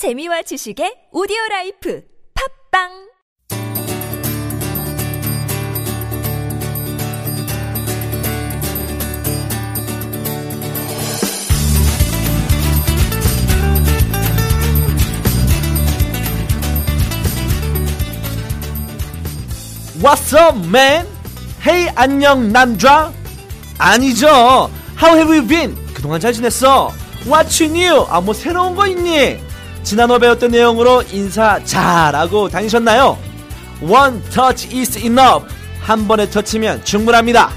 재미와 지식의 오디오 라이프 팝빵 What's up, man? Hey, 안녕, 남자? 아니죠. How have you been? 그동안 잘 지냈어? What's new? 아, 뭐 새로운 거 있니? 지난호 배웠던 내용으로 인사 잘하고 다니셨나요? One touch is enough. 한 번의 터치면 충분합니다.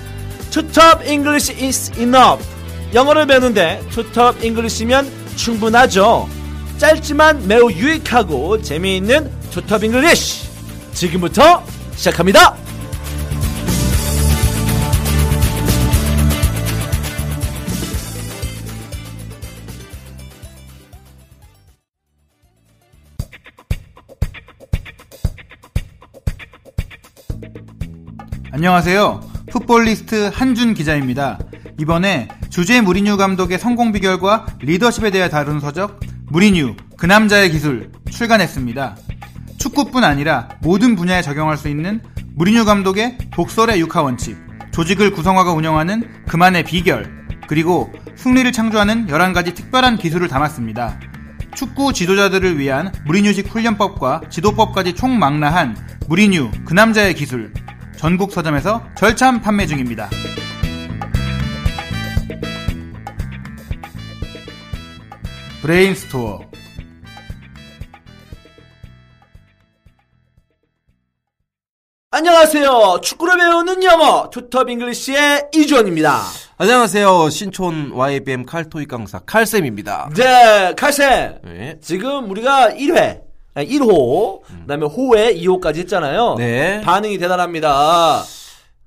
Two top English is enough. 영어를 배우는데 two top English면 충분하죠. 짧지만 매우 유익하고 재미있는 top English. 지금부터 시작합니다. 안녕하세요. 풋볼리스트 한준 기자입니다. 이번에 주제 무리뉴 감독의 성공 비결과 리더십에 대해 다룬 서적 무리뉴 그 남자의 기술 출간했습니다. 축구뿐 아니라 모든 분야에 적용할 수 있는 무리뉴 감독의 독설의 육하 원칙, 조직을 구성화가 운영하는 그만의 비결, 그리고 승리를 창조하는 11가지 특별한 기술을 담았습니다. 축구 지도자들을 위한 무리뉴식 훈련법과 지도법까지 총망라한 무리뉴 그 남자의 기술 전국 서점에서 절찬 판매 중입니다. 브레인스토어 안녕하세요. 축구를 배우는 영어 투톱 잉글리시의 이주원입니다. 안녕하세요. 신촌 YBM 칼토익 강사 칼쌤입니다. 네, 칼쌤. 네. 지금 우리가 1회, 1호, 그다음에 호회 2호까지 했잖아요. 네. 반응이 대단합니다.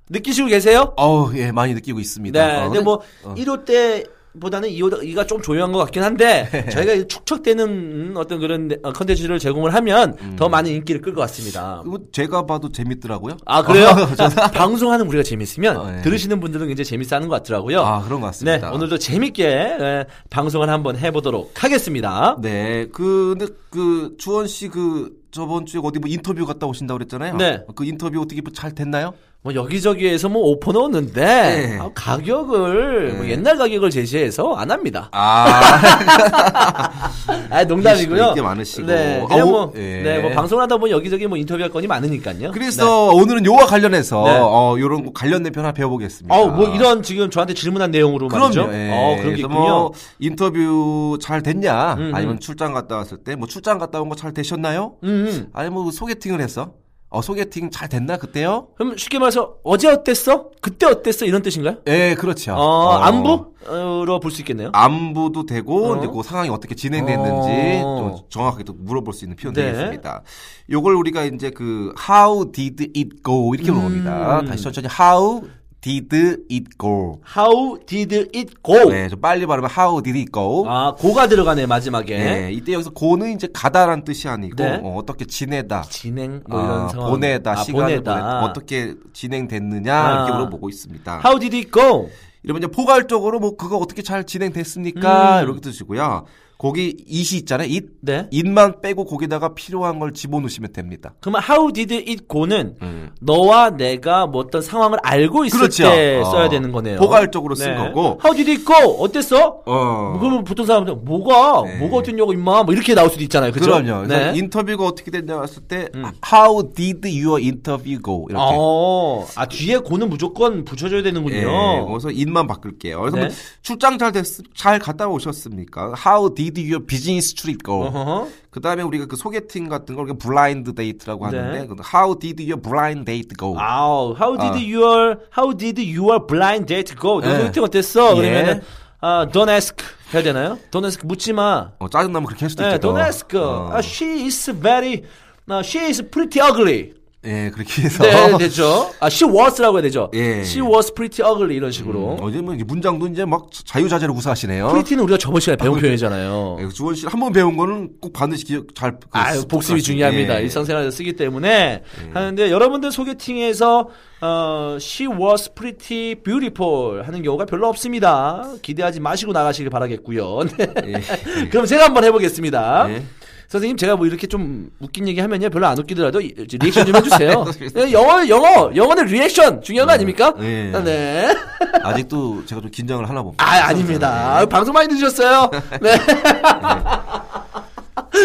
느끼시고 계세요? 어우, 예, 많이 느끼고 있습니다. 네. 어, 근데 뭐 어. 1호 때 보다는 2호, 2가 좀 조용한 것 같긴 한데 저희가 축적되는 어떤 그런 어, 컨텐츠를 제공을 하면 더 많은 인기를 끌 것 같습니다. 제가 봐도 재밌더라고요. 아 그래요? 방송하는 우리가 재밌으면 어, 네. 들으시는 분들은 굉장히 재밌어하는 것 같더라고요. 아, 그런 것 네, 같습니다. 오늘도 재밌게 에, 방송을 한번 해보도록 하겠습니다. 네, 그, 근데 그, 주원 씨 그, 저번 주에 어디 뭐 인터뷰 갔다 오신다고 그랬잖아요. 네. 그 인터뷰 어떻게 뭐잘 됐나요? 뭐 여기저기에서 뭐 오퍼 넣었는데 네. 아, 가격을 뭐 옛날 가격을 제시해서 안 합니다. 아, 아 농담이고요. 인기 많으시고. 네, 그냥 뭐, 예. 네, 뭐 방송을 하다 보면 여기저기 뭐 인터뷰할 건이 많으니까요. 그래서 오늘은 요와 관련해서, 네. 어, 요런 거 관련된 편 하나 배워보겠습니다. 어, 뭐 이런 지금 저한테 질문한 내용으로 말이죠. 그럼요. 예. 어, 그런 게 그래서 있군요. 뭐 인터뷰 잘 됐냐? 음, 아니면 출장 갔다 왔을 때 뭐 출장 갔다 온 거 잘 되셨나요? 음, 음. 아니 뭐 소개팅을 했어? 어 소개팅 잘 됐나 그때요? 그럼 쉽게 말해서 어제 어땠어? 그때 어땠어? 이런 뜻인가요? 예, 그렇죠. 어, 어. 안부로 볼 수 있겠네요. 안부도 되고 어. 이제 그 상황이 어떻게 진행됐는지 어. 좀 정확하게 또 물어볼 수 있는 표현 네. 되겠습니다. 요걸 우리가 이제 그 how did it go 이렇게 물어봅니다. 음. 다시 천천히 how did it go. How did it go? 네, 좀 빨리 발음하면 how did it go. 아, 고가 들어가네 마지막에. 네, 이때 여기서 고는 이제 가다란 뜻이 아니고 네. 어, 떻게 지내다. 진행 뭐 이런 아, 상황. 보내다 아, 시간을 보내다. 보내다 어떻게 진행됐느냐 아. 이렇게 물어보고 있습니다. How did it go? 이러면 이제 포괄적으로 뭐 그거 어떻게 잘 진행됐습니까? 음. 이렇게 뜻이고요. 거기 it이 있잖아요. it. 네. it만 빼고 거기다가 필요한 걸 집어넣으시면 됩니다. 그러면 how did it go는 음. 너와 내가 뭐 어떤 상황을 알고 있을 그렇죠. 때 어. 써야 되는 거네요. 포괄적으로 쓴 거고. How did it go? 어땠어? 어. 그러면 보통 사람들 뭐가 네. 뭐가 어땠냐고 임마 뭐 이렇게 나올 수도 있잖아요. 그죠? 그럼요. 네. 인터뷰가 어떻게 됐냐 했을 때 음. how did your interview go 이렇게. 어, 아 뒤에 고는 무조건 붙여줘야 되는군요. 예, 그래서 인만 바꿀게요. 그래서 네. 뭐 출장 잘 됐, 잘 갔다 오셨습니까? How did your business trip go? 어허. 그 다음에 우리가 그 소개팅 같은 걸 blind date라고 네. 하는데, 그 How did your blind date go? 아우, how did 아. your how did your blind date go? 너 예. 소개팅 어땠어? 예. 그러면은 아, don't ask 해야 되나요? don't ask 묻지 마. 어, 짜증 나면 그렇게 할 수도 네, 있죠. don't ask. 어. 아, she is very, 아, she is pretty ugly. 예, 그렇게 해서. 네, 되죠. 아, she was라고 해야 되죠. 예. she was pretty ugly 이런 식으로. 음, 어제 뭐 이제 문장도 이제 막 자유자재로 구사하시네요. pretty는 우리가 저번 시간에 배운 표현이잖아요. 예, 주원 씨 한 번 배운 거는 꼭 반드시 기억 잘. 그, 아유, 복습이 중요합니다. 예. 일상생활에서 쓰기 때문에 하는데 여러분들 소개팅에서 어, she was pretty beautiful 하는 경우가 별로 없습니다. 기대하지 마시고 나가시길 바라겠고요. 네. 예. 그럼 제가 한번 해보겠습니다. 예. 선생님 제가 뭐 이렇게 좀 웃긴 얘기 하면요 별로 안 웃기더라도 리액션 좀 해주세요. 네, 영어 영어 영어는 리액션 중요한 거 아닙니까? 네. 네. 아직도 제가 좀 긴장을 하나 봅니다. 아 아닙니다. 방송 많이 늦으셨어요. 네.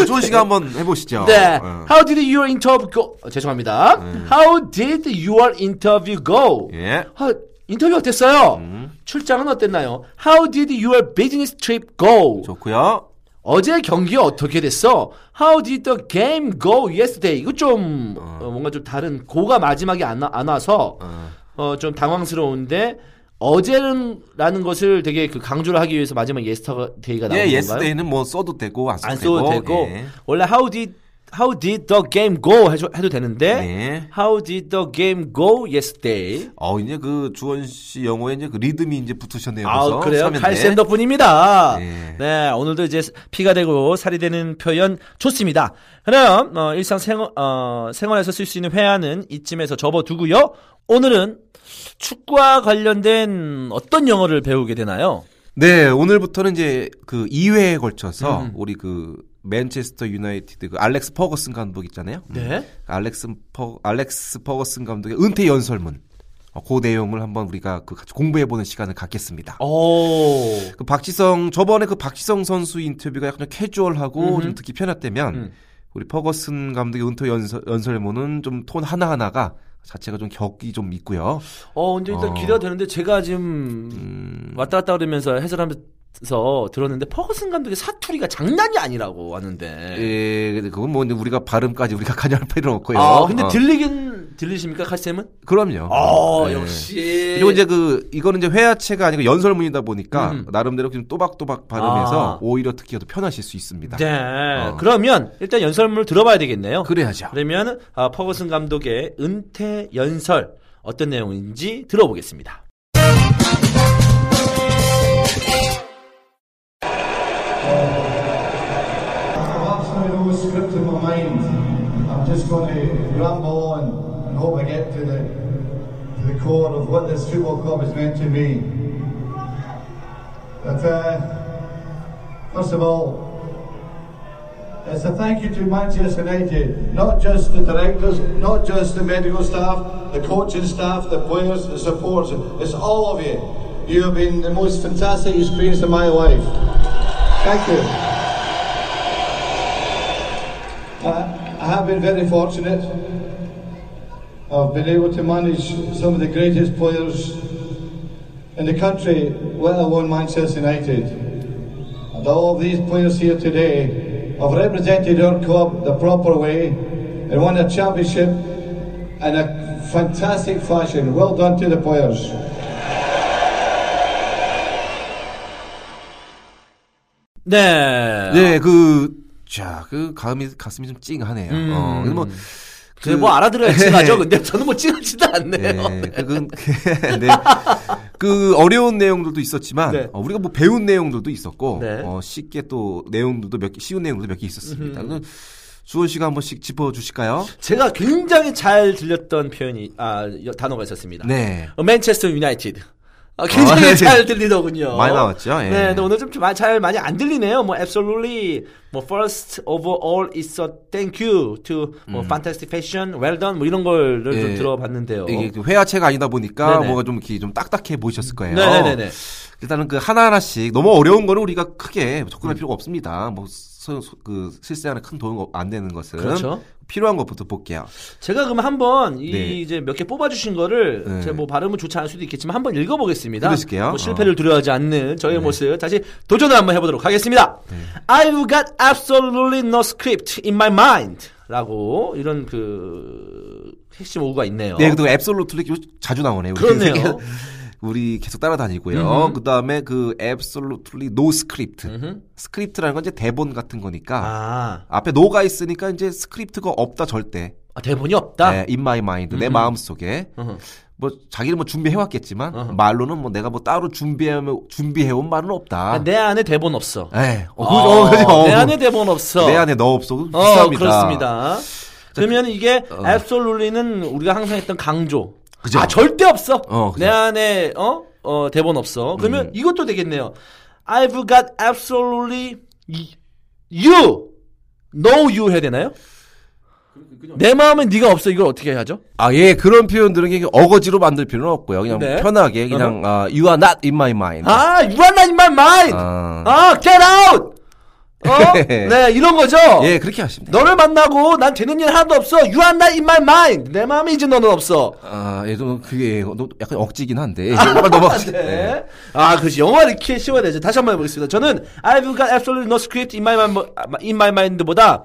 조원 씨가 한번 해보시죠. 네. 어. How did your interview go? 어, 죄송합니다. How did your interview go? 예. 아, 인터뷰 어땠어요? 음. 출장은 어땠나요? How did your business trip go? 좋고요. 어제 경기 어떻게 됐어? How did the game go yesterday? 이거 좀 어, 뭔가 좀 다른 고가 마지막에 안, 와- 안 와서 어, 좀 당황스러운데 어제는라는 것을 되게 그 강조를 하기 위해서 마지막 yesterday가 나온 예, 건가요? 예스데이는 뭐 써도 되고 안 써도 안 써도 되고 예. 원래 how did how did the game go 해도, 해도 되는데 네. how did the game go yesterday? 어 이제 그 주원 씨 영어에 이제 그 리듬이 이제 붙으셨네요. 아. 그래요. 칼쌤 덕분입니다. 네. 네 오늘도 이제 피가 되고 살이 되는 표현 좋습니다. 그럼 어, 일상 생활 어, 생활에서 쓸 수 있는 회화는 이쯤에서 접어두고요. 오늘은 축구와 관련된 어떤 영어를 배우게 되나요? 네, 오늘부터는 이제 그 2회에 걸쳐서 음. 우리 그 맨체스터 유나이티드 그 알렉스 퍼거슨 감독 있잖아요. 네. 알렉스 퍼 알렉스 퍼거슨 감독의 은퇴 연설문. 어, 그 내용을 한번 우리가 그 같이 공부해 보는 시간을 갖겠습니다. 오. 그 박지성 저번에 그 박지성 선수 인터뷰가 약간 좀 캐주얼하고 음흠. 좀 듣기 편했다면 음. 우리 퍼거슨 감독의 은퇴 연설, 연설문은 좀 톤 하나 하나가 자체가 좀 격이 좀 있고요. 어 근데 일단 어. 기대가 되는데 제가 지금 음, 왔다 갔다 그러면서 해설하면서 들었는데 퍼거슨 감독의 사투리가 장난이 아니라고 하는데. 예, 근데 그건 뭐 우리가 발음까지 우리가 관여할 필요 없고요. 아 근데 어. 들리긴 들리십니까 칼쌤은? 그럼요. 어 예. 역시. 그리고 이제 그 이거는 이제 회화체가 아니고 연설문이다 보니까 음. 나름대로 좀 또박또박 발음해서 아. 오히려 듣기가 더 편하실 수 있습니다. 네. 어. 그러면 일단 연설문을 들어봐야 되겠네요. 그래야죠. 그러면 아, 퍼거슨 감독의 은퇴 연설 어떤 내용인지 들어보겠습니다. Absolutely no script in my mind. I'm just going to ramble on and hope I get to the to the core of what this football club is meant to be. But uh, first of all, it's a thank you to Manchester United, not just the directors, not just the medical staff, the coaching staff, the players, the supporters. It's all of you. You have been the most fantastic experience of my life. Thank you. I, have been very fortunate. I've been able to manage some of the greatest players in the country, let alone Manchester United. And all these players here today have represented our club the proper way and won a championship in a fantastic fashion. Well done to the players. 네. 네, 그, 자, 그, 가슴이, 가슴이 좀 찡하네요. 음. 어, 근데 뭐, 그, 뭐 알아들어야 칭하죠. 근데 저는 뭐 칭하지도 않네요. 네, 그, 그, 네. 그 어려운 내용들도 있었지만 네. 어, 우리가 뭐 배운 내용들도 있었고 네. 어, 쉽게 또 내용들도 몇 개, 쉬운 내용들도 몇 개 있었습니다. 그래서 주원 씨가 한 번씩 짚어 주실까요? 제가 굉장히 잘 들렸던 표현이 아 여- 단어가 있었습니다. 네. 어, 맨체스터 유나이티드. 아, 굉장히 아, 네. 잘 들리더군요. 많이 나왔죠, 예. 네, 근데 오늘 좀 잘 많이 안 들리네요. 뭐 absolutely, 뭐 first of all is a thank you to 뭐 fantastic fashion, well done 뭐 이런 걸좀 음. 예. 들어봤는데요. 이게 그 회화체가 아니다 보니까 네네. 뭐가 좀 이렇게 좀 딱딱해 보이셨을 거예요. 네네네. 일단은 그 하나 하나씩 너무 어려운 거는 우리가 크게 접근할 필요가 없습니다. 뭐, 그, 실생활에 큰 도움 안 되는 것은. 그렇죠. 필요한 것부터 볼게요. 제가 그럼 한번 이 네. 이제 몇 개 뽑아주신 거를 네. 제가 뭐 발음은 좋지 않을 수도 있겠지만 한번 읽어보겠습니다. 그러실게요. 뭐 실패를 어. 두려워하지 않는 저의 모습 다시 도전을 한번 해보도록 하겠습니다. I've got absolutely no script in my mind. 라고 이런 그 핵심 어구가 있네요. 네, 그리고 absolutely 자주 나오네요. 그렇네요. 우리 계속 따라다니고요. 그 다음에 그 absolutely no script. script라는 건 이제 대본 같은 거니까 아, 앞에 no가 있으니까 이제 script가 없다 절대. 아, 대본이 없다. 네, in my mind 내 마음 속에. 뭐 자기는 뭐 준비해 왔겠지만 어허. 말로는 뭐 내가 뭐 따로 준비해 준비해 온 말은 없다. 아, 내 안에 대본 없어. 에, 어, 그, 어, 어. 어, 내 안에 대본 없어. 내 안에 너 없어도 어, 비쌉니다. 그렇습니다. 그러면 이게 absolutely는 우리가 항상 했던 강조. 그죠. 아, 절대 없어. 어. 내 안에 어? 어, 대본 없어. 그러면 이것도 되겠네요. I've got absolutely y- you no you 해야 되나요? 내 마음엔 네가 없어. 이걸 어떻게 하죠? 아, 예, 그런 표현들은 그냥 어거지로 만들 필요는 없고요. 그냥 네. 편하게 그냥 아, you are not in my mind. 아, you are not in my mind. 아. 아, get out. 어? 네, 이런 거죠. 예, 그렇게 하시면 돼요. 너를 만나고 난 되는 일 하나도 없어. You are not in my mind. 내 마음에 이제 너는 없어. 아, 예, 좀 그게 너- 약간 억지긴 한데. 예, 빨리 넘어가시죠. 네. 아, 그렇지. 영어를 이렇게 씌워야 되죠. 다시 한 번 해보겠습니다. 저는 I've got absolutely no script in my mind, in my mind보다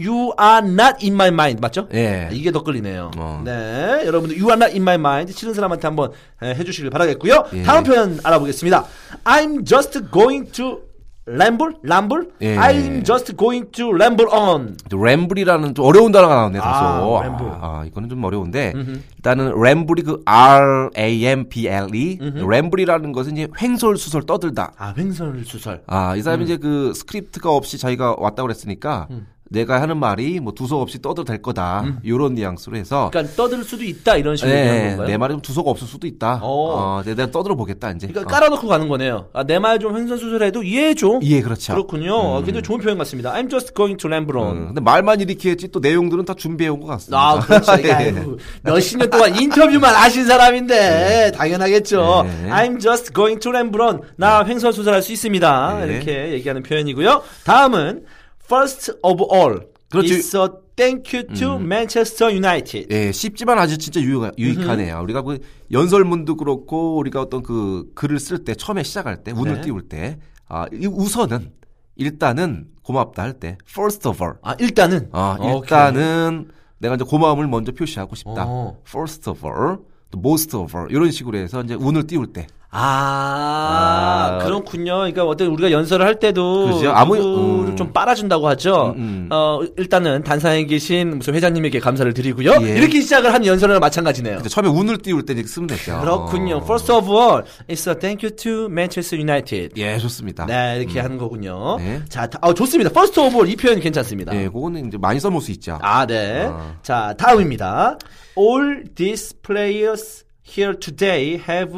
You are not in my mind 맞죠? 예. 이게 더 끌리네요. 어. 네, 여러분들 You are not in my mind 싫은 사람한테 한번 에, 해주시길 바라겠고요. 예. 다음 표현 알아보겠습니다. I'm just going to ramble, ramble. 예. I'm just going to ramble on. ramble이라는 좀 어려운 단어가 나오네, 다소. 아, ramble. 아, 아, 이거는 좀 어려운데, 일단은 ramble이 그 R-A-M-B-L-E. ramble이라는 것은 이제 횡설수설 떠들다. 아, 횡설수설. 아, 이 음. 사람이 이제 그 script가 없이 자기가 왔다고 그랬으니까, 내가 하는 말이 뭐 두서 없이 떠들게 될 거다. 요런 뉘앙스로 해서. 그러니까 떠들 수도 있다 이런 식으로 네, 얘기하는 건가요? 내 말이 좀 두석 없을 수도 있다. 어. 어, 내- 내가 떠들어 보겠다, 이제. 그러니까 어. 깔아놓고 가는 거네요. 아, 내 말 좀 횡설수설해도 이해해줘. 예, 그렇죠. 그렇군요. 어, 굉장히 좋은 표현 같습니다. I'm just going to ramble on. 음, 근데 말만 이렇게 했지 또 내용들은 다 준비해 온 것 같습니다. 아, 그렇죠. 예. 몇십 년 동안 인터뷰만 하신 사람인데, 당연하겠죠. 네. I'm just going to ramble on. 나 횡설수설할 수 있습니다. 네. 이렇게 얘기하는 표현이고요. 다음은, first of all. 그렇죠. It's a thank you to Manchester United. 예, 쉽지만 아주 진짜 유익, 유익하네요. 우리가 그 연설문도 그렇고 우리가 어떤 그 글을 쓸 때 처음에 시작할 때 운을 네. 띄울 때 아, 이 우선은 일단은 고맙다 할 때 first of all. 아, 일단은. 아, 오케이. 일단은 내가 이제 고마움을 먼저 표시하고 싶다. 어. first of all, 또 most of all 이런 식으로 해서 이제 운을 띄울 때. 아, 아. 그렇군요. 그러니까 어떤 우리가 연설을 할 때도 그죠. 아무- 음. 좀 빨아준다고 하죠. 음, 음. 어, 일단은 단상에 계신 무슨 회장님에게 감사를 드리고요. 예. 이렇게 시작을 한 연설은 마찬가지네요. 근데 처음에 운을 띄울 때 이렇게 쓰면 되죠. 그렇군요. 어. First of all, it's a thank you to Manchester United. 예, 좋습니다. 네, 이렇게 하는 거군요. 네. 자, 다- 어, 좋습니다. First of all 이 표현 괜찮습니다. 예, 그거는 이제 많이 써볼 수 있죠. 아, 네. 어. 자, 다음입니다. All these players here today have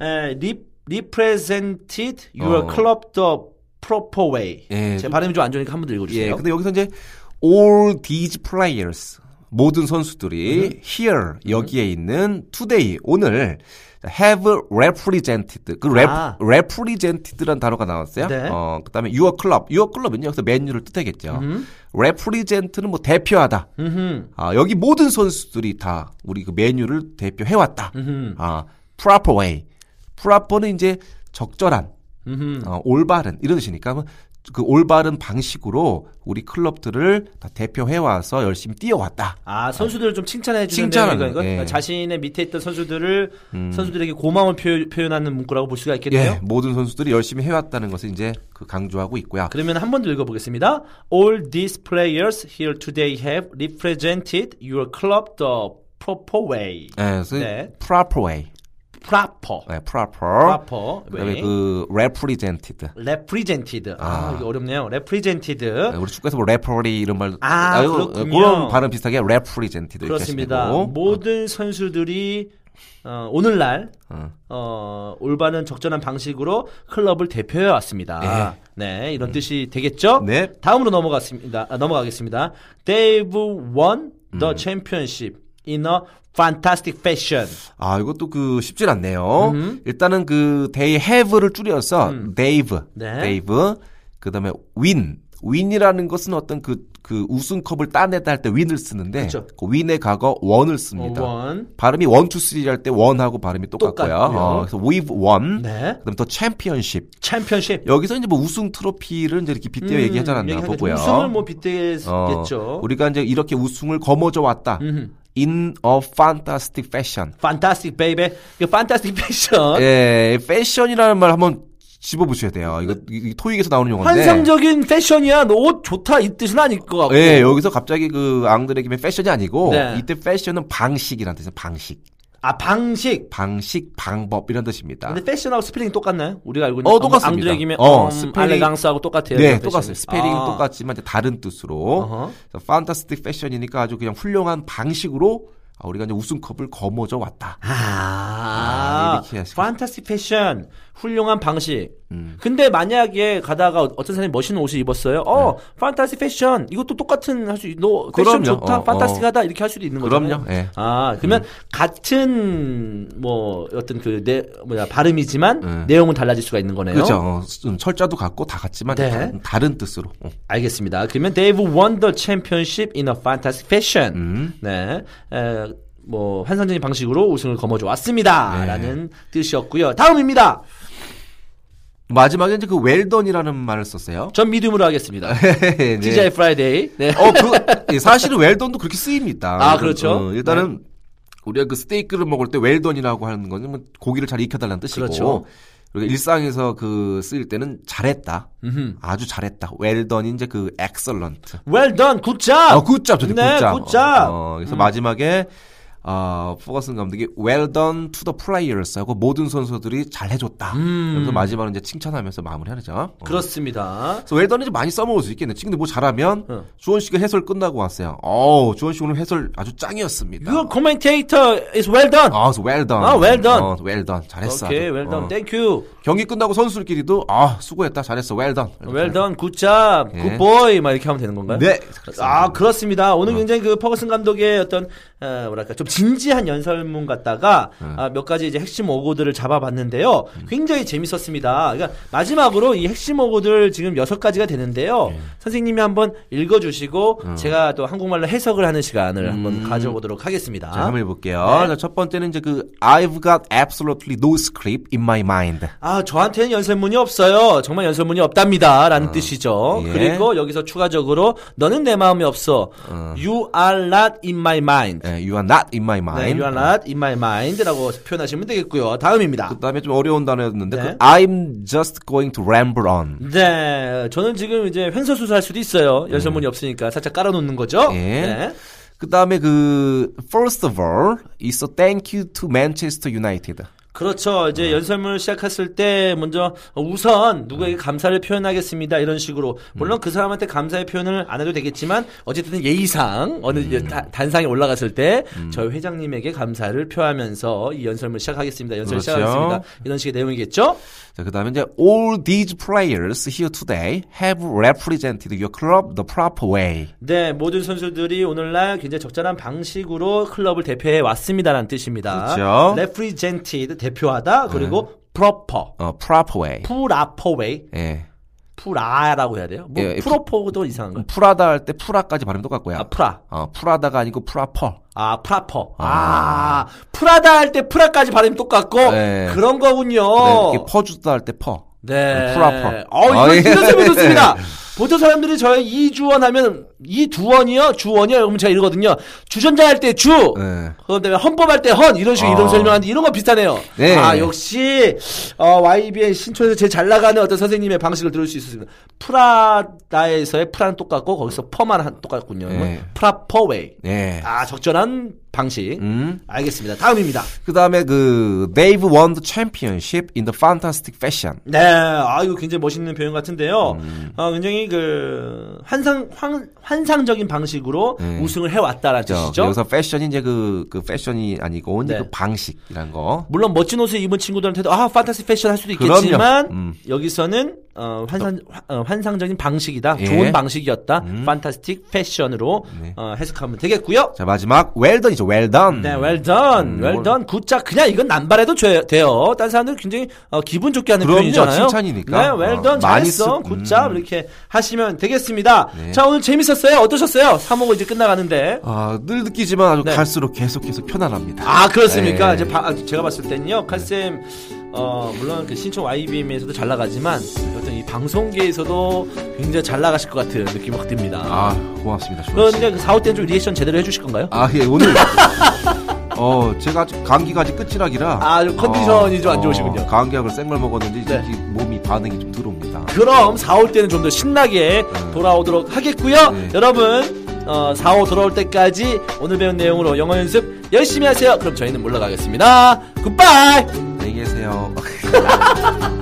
uh, re- represented your 어. club the proper way. 예, 제 좀- 발음이 좀 안 좋으니까 한 번더 예, 읽어주세요. 근데 여기서 이제 all these players 모든 선수들이 here 여기에 있는 today 오늘 have represented 그 rep, 아. represented라는 단어가 나왔어요. 네. 어 그다음에 your club, your club은요 여기서 맨유를 뜻하겠죠. represent는 뭐 대표하다. 음흠. 아 여기 모든 선수들이 다 우리 그 맨유를 대표해 왔다. 아 proper way, proper는 이제 적절한. 어, 올바른 이런 뜻이니까 그 올바른 방식으로 우리 클럽들을 다 대표해 와서 열심히 뛰어왔다. 아 선수들을 좀 칭찬해 주는 칭찬하는, 예. 자신의 밑에 있던 선수들을 선수들에게 고마움을 표, 현하는 문구라고 볼 수가 예, 있겠네요. 모든 선수들이 열심히 해왔다는 것을 이제 그 강조하고 있고요. 그러면 한 번 더 읽어보겠습니다. All these players here today have represented your club the proper way. 예, 네. proper way, proper. 예, proper. proper 그다음에 way. 그 represented. represented. 아, 아. 어렵네요. represented. 예, 우리 축구에서 뭐 레퍼리 이런 말, 아, 이거, 그렇군요. 그런 발음 비슷하게 represented 그렇습니다. 모든 선수들이 어, 오늘날 어. 어, 올바른 적절한 방식으로 클럽을 대표해 왔습니다. 네, 이런 뜻이 되겠죠? 네. 다음으로 넘어갔습니다. 아, 넘어가겠습니다. They've won the 음. championship in a fantastic fashion. 아, 이것도 그 쉽진 않네요. 일단은 그 they have를 줄여서 음. 네. they've, 그다음에 win. win이라는 것은 어떤 그, 그 우승컵을 따내다 할때 win을 쓰는데 그렇죠. 그 win의 과거 won을 씁니다. 어, won. 발음이 one, two, three 할때 one하고 발음이 똑같고요. 똑같고요. 어, 그래서 we've won. 네. 그다음 또 championship. 챔피언십. 여기서 이제 뭐 우승 트로피를 이제 이렇게 빗대어 얘기하지 않았나 음, 얘기하겠죠. 보고요. 우승을 뭐 어, 빗대겠죠. 우리가 이제 이렇게 우승을 거머쥐어 왔다. 음흠. In a fantastic fashion. Fantastic baby. 그 fantastic fashion. 예, fashion이라는 말 한번 짚어보셔야 돼요. 이거, 이- 이 토익에서 나오는 용어인데. 환상적인 fashion이야. 너 옷 좋다 이 뜻은 아닐 것 같고. 예, 여기서 갑자기 그 앙드레김 fashion이 아니고 네. 이때 fashion은 방식이라는 뜻이에요. 방식. 아 방식. 방식, 방법 이런 뜻입니다. 근데 fashion하고 스펠링 똑같나요? 우리가 알고 있는 어, 똑같습니다. 앙드레김의 어, 음, 스펠링- elegance하고 똑같아요. 네. 똑같아요. 스펠링은 아. 똑같지만 이제 다른 뜻으로. 어허. 판타스틱 패션이니까 아주 그냥 훌륭한 방식으로 아, 우리가 이제 우승컵을 거머쥐어 왔다. 아, 아, 이렇게 하시고. 판타스틱 패션. 훌륭한 방식. 음. 근데 만약에 가다가 어떤 사람이 멋있는 옷을 입었어요. 어, 판타스틱 패션. 이것도 똑같은 할 수, 너 패션 네. 그럼요. 좋다, 어, 판타스틱하다 이렇게 할 수도 있는 그럼요. 거잖아요. 예. 아, 그러면 같은 뭐 어떤 그 내 뭐야 발음이지만 음. 내용은 달라질 수가 있는 거네요. 그렇죠. 어, 좀 철자도 같고 다 같지만 네. 다른, 다른 뜻으로. 어. 알겠습니다. 그러면 they've won the championship in a fantastic fashion. 음. 네. 에, 뭐 환상적인 방식으로 우승을 거머쥐어 왔습니다라는 네. 뜻이었고요. 다음입니다. 마지막에 이제 그 well done이라는 말을 썼어요. 전 medium으로 하겠습니다. 네. TGI 프라이데이. 네. 어, 그, 예, 사실은 well done도 그렇게 쓰입니다. 아, 그렇죠. 어, 일단은 우리가 그 스테이크를 먹을 때 well done이라고 하는 거는 뭐 고기를 잘 익혀달라는 뜻이고. 그렇죠. 그리고 일상에서 그 쓰일 때는 잘했다. 음흠. 아주 잘했다. well done이 이제 그 excellent. Well done, good job. 어, good job, 네, good job. 어, 어, 그래서 마지막에 어, 포거슨 감독이 well done to the players 하고 모든 선수들이 잘 해줬다. 그래서 마지막은 이제 칭찬하면서 마무리하죠. 어. 음. 그렇습니다. 그래서 웰던이 많이 써먹을 수 있겠네. 지금 뭐 잘하면 어. 주원 씨가 해설 끝나고 왔어요. 어우, 주원 씨 오늘 해설 아주 짱이었습니다. Your commentator is well done. 아, 그래서 well done. 아, well done. 어, well done. 잘했어. 오케이, 아주. well done. 어. Thank you. 경기 끝나고 선수들끼리도 아, 수고했다. 잘했어. well done. Well done, 굿잡, 예. 굿보이 막 이렇게 하면 되는 건가요? 네. 아 그렇습니다. 오늘 굉장히 그 퍼거슨 감독의 어떤 어, 뭐랄까 좀 진지한 연설문 같다가 아, 몇 가지 이제 핵심 오고들을 잡아봤는데요. 굉장히 재밌었습니다. 그러니까 마지막으로 이 핵심 오고들 지금 여섯 가지가 되는데요. 선생님이 한번 읽어주시고 제가 또 한국말로 해석을 하는 시간을 한번 가져보도록 하겠습니다. 자, 한번 해볼게요. 네. 자, 첫 번째는 이제 그 I've got absolutely no script in my mind. 아, 저한테는 연설문이 없어요. 정말 연설문이 없답니다. 라는 뜻이죠. 예. 그리고 여기서 추가적으로 너는 내 마음이 없어. You are not in my mind. 예, you are not in my 네, mind. you are not in my mind라고 표현하시면 되겠고요. 다음입니다. 그다음에 좀 어려운 단어였는데 네. 그 I'm just going to ramble on. 네, 저는 지금 이제 횡설수설 할 수도 있어요. 연설문이 없으니까 살짝 깔아놓는 거죠. 예. 네. 그다음에 그 first of all is a thank you to Manchester United. 그렇죠. 이제 연설문을 시작했을 때 먼저 우선 누구에게 감사를 표현하겠습니다. 이런 식으로 물론 그 사람한테 감사의 표현을 안 해도 되겠지만 어쨌든 예의상 어느 다- 단상에 올라갔을 때 저희 회장님에게 감사를 표하면서 이 연설문 시작하겠습니다. 연설 그렇죠. 시작하겠습니다. 이런 식의 내용이겠죠? 자, 그다음에 이제 all these players here today have represented your club the proper way. 네, 모든 선수들이 오늘날 굉장히 적절한 방식으로 클럽을 대표해 왔습니다라는 뜻입니다. 그렇죠. represented 대표하다 그리고 proper 어, proper way. proper way 예. 프라라고 해야 돼요? 뭐 예, proper도 이상한가요? 프라다 할 때 프라까지 발음 똑같고요. 아 프라. 어, 프라다가 아니고 proper. 아 proper. 아, 프라다 할 때 프라까지 발음이 똑같고 네. 그런 거군요. 네, 퍼주다 할 때 퍼. 네. proper. 어, 이거 아, 예. 이런 점이 좋습니다. 보통 사람들이 저의 이주원 하면 이두원이요, 주원이요. 그러면 제가 이러거든요. 주전자 할 때 주. 네. 그다음에 헌법할 때 헌 이런 식으로 아. 이름 설명하는데 이런 거 비슷하네요. 네. 아 역시 어, YBM 신촌에서 제일 잘 나가는 어떤 선생님의 방식을 들을 수 있었습니다. 프라다에서의 프라는 똑같고 거기서 퍼만 한 똑같군요. 네. proper way. 네. 아 적절한 방식. 음. 알겠습니다. 다음입니다. 그다음에 그 they've won the championship in the fantastic fashion. 네, 아 이거 굉장히 멋있는 표현 같은데요. 음. 어, 굉장히 그 환상 환, 환상적인 방식으로 네. 우승을 해 왔다라는 그죠? 뜻이죠. 여기서 패션이 이제 그, 그 패션이 아니고 이제 네. 그 방식이란 거. 물론 멋진 옷을 입은 친구들한테도 아 판타스 패션 할 수도 있겠지만. 음. 여기서는 어, 환상 화- 어, 환상적인 방식이다 예. 좋은 방식이었다 음. 판타스틱 패션으로 네. 어, 해석하면 되겠고요. 자, 마지막 well done이죠. Well done. 네, well done, 음, well done, 굿작. 그냥 이건 남발해도 돼- 돼요. 딴 사람들 굉장히 어, 기분 좋게 하는 그럼요, 표현이잖아요. 칭찬이니까. 네, well 어, 잘했어, 쓰- 굿잡 음. 이렇게 하시면 되겠습니다. 네. 자, 오늘 재밌었어요. 어떠셨어요? 3호가 이제 끝나가는데. 아, 늘 느끼지만 아주 네. 갈수록 계속해서 편안합니다. 아 그렇습니까? 네. 이제 바- 아, 제가 봤을 때는요, 칼쌤 어 물론 그 신촌 YBM에서도 잘 나가지만 어떤 이 방송계에서도 굉장히 잘 나가실 것 같은 느낌이 확 듭니다. 아, 고맙습니다. 그런데 그 4호 때는 좀 리액션 제대로 해주실 건가요? 아, 예, 오늘. 어, 제가 아직 감기가 아직 끝이라기라. 아, 좀 컨디션이 좀안 좋으시군요. 감기약을 생걸 먹었는데 이제 네. 이 몸이 반응이 좀 들어옵니다. 그럼 4호 때는 좀 더 신나게 돌아오도록 하겠고요. 네. 여러분 어, 4호 돌아올 때까지 오늘 배운 내용으로 영어 연습 열심히 하세요. 그럼 저희는 물러가겠습니다. 굿바이. 안녕히 계세요.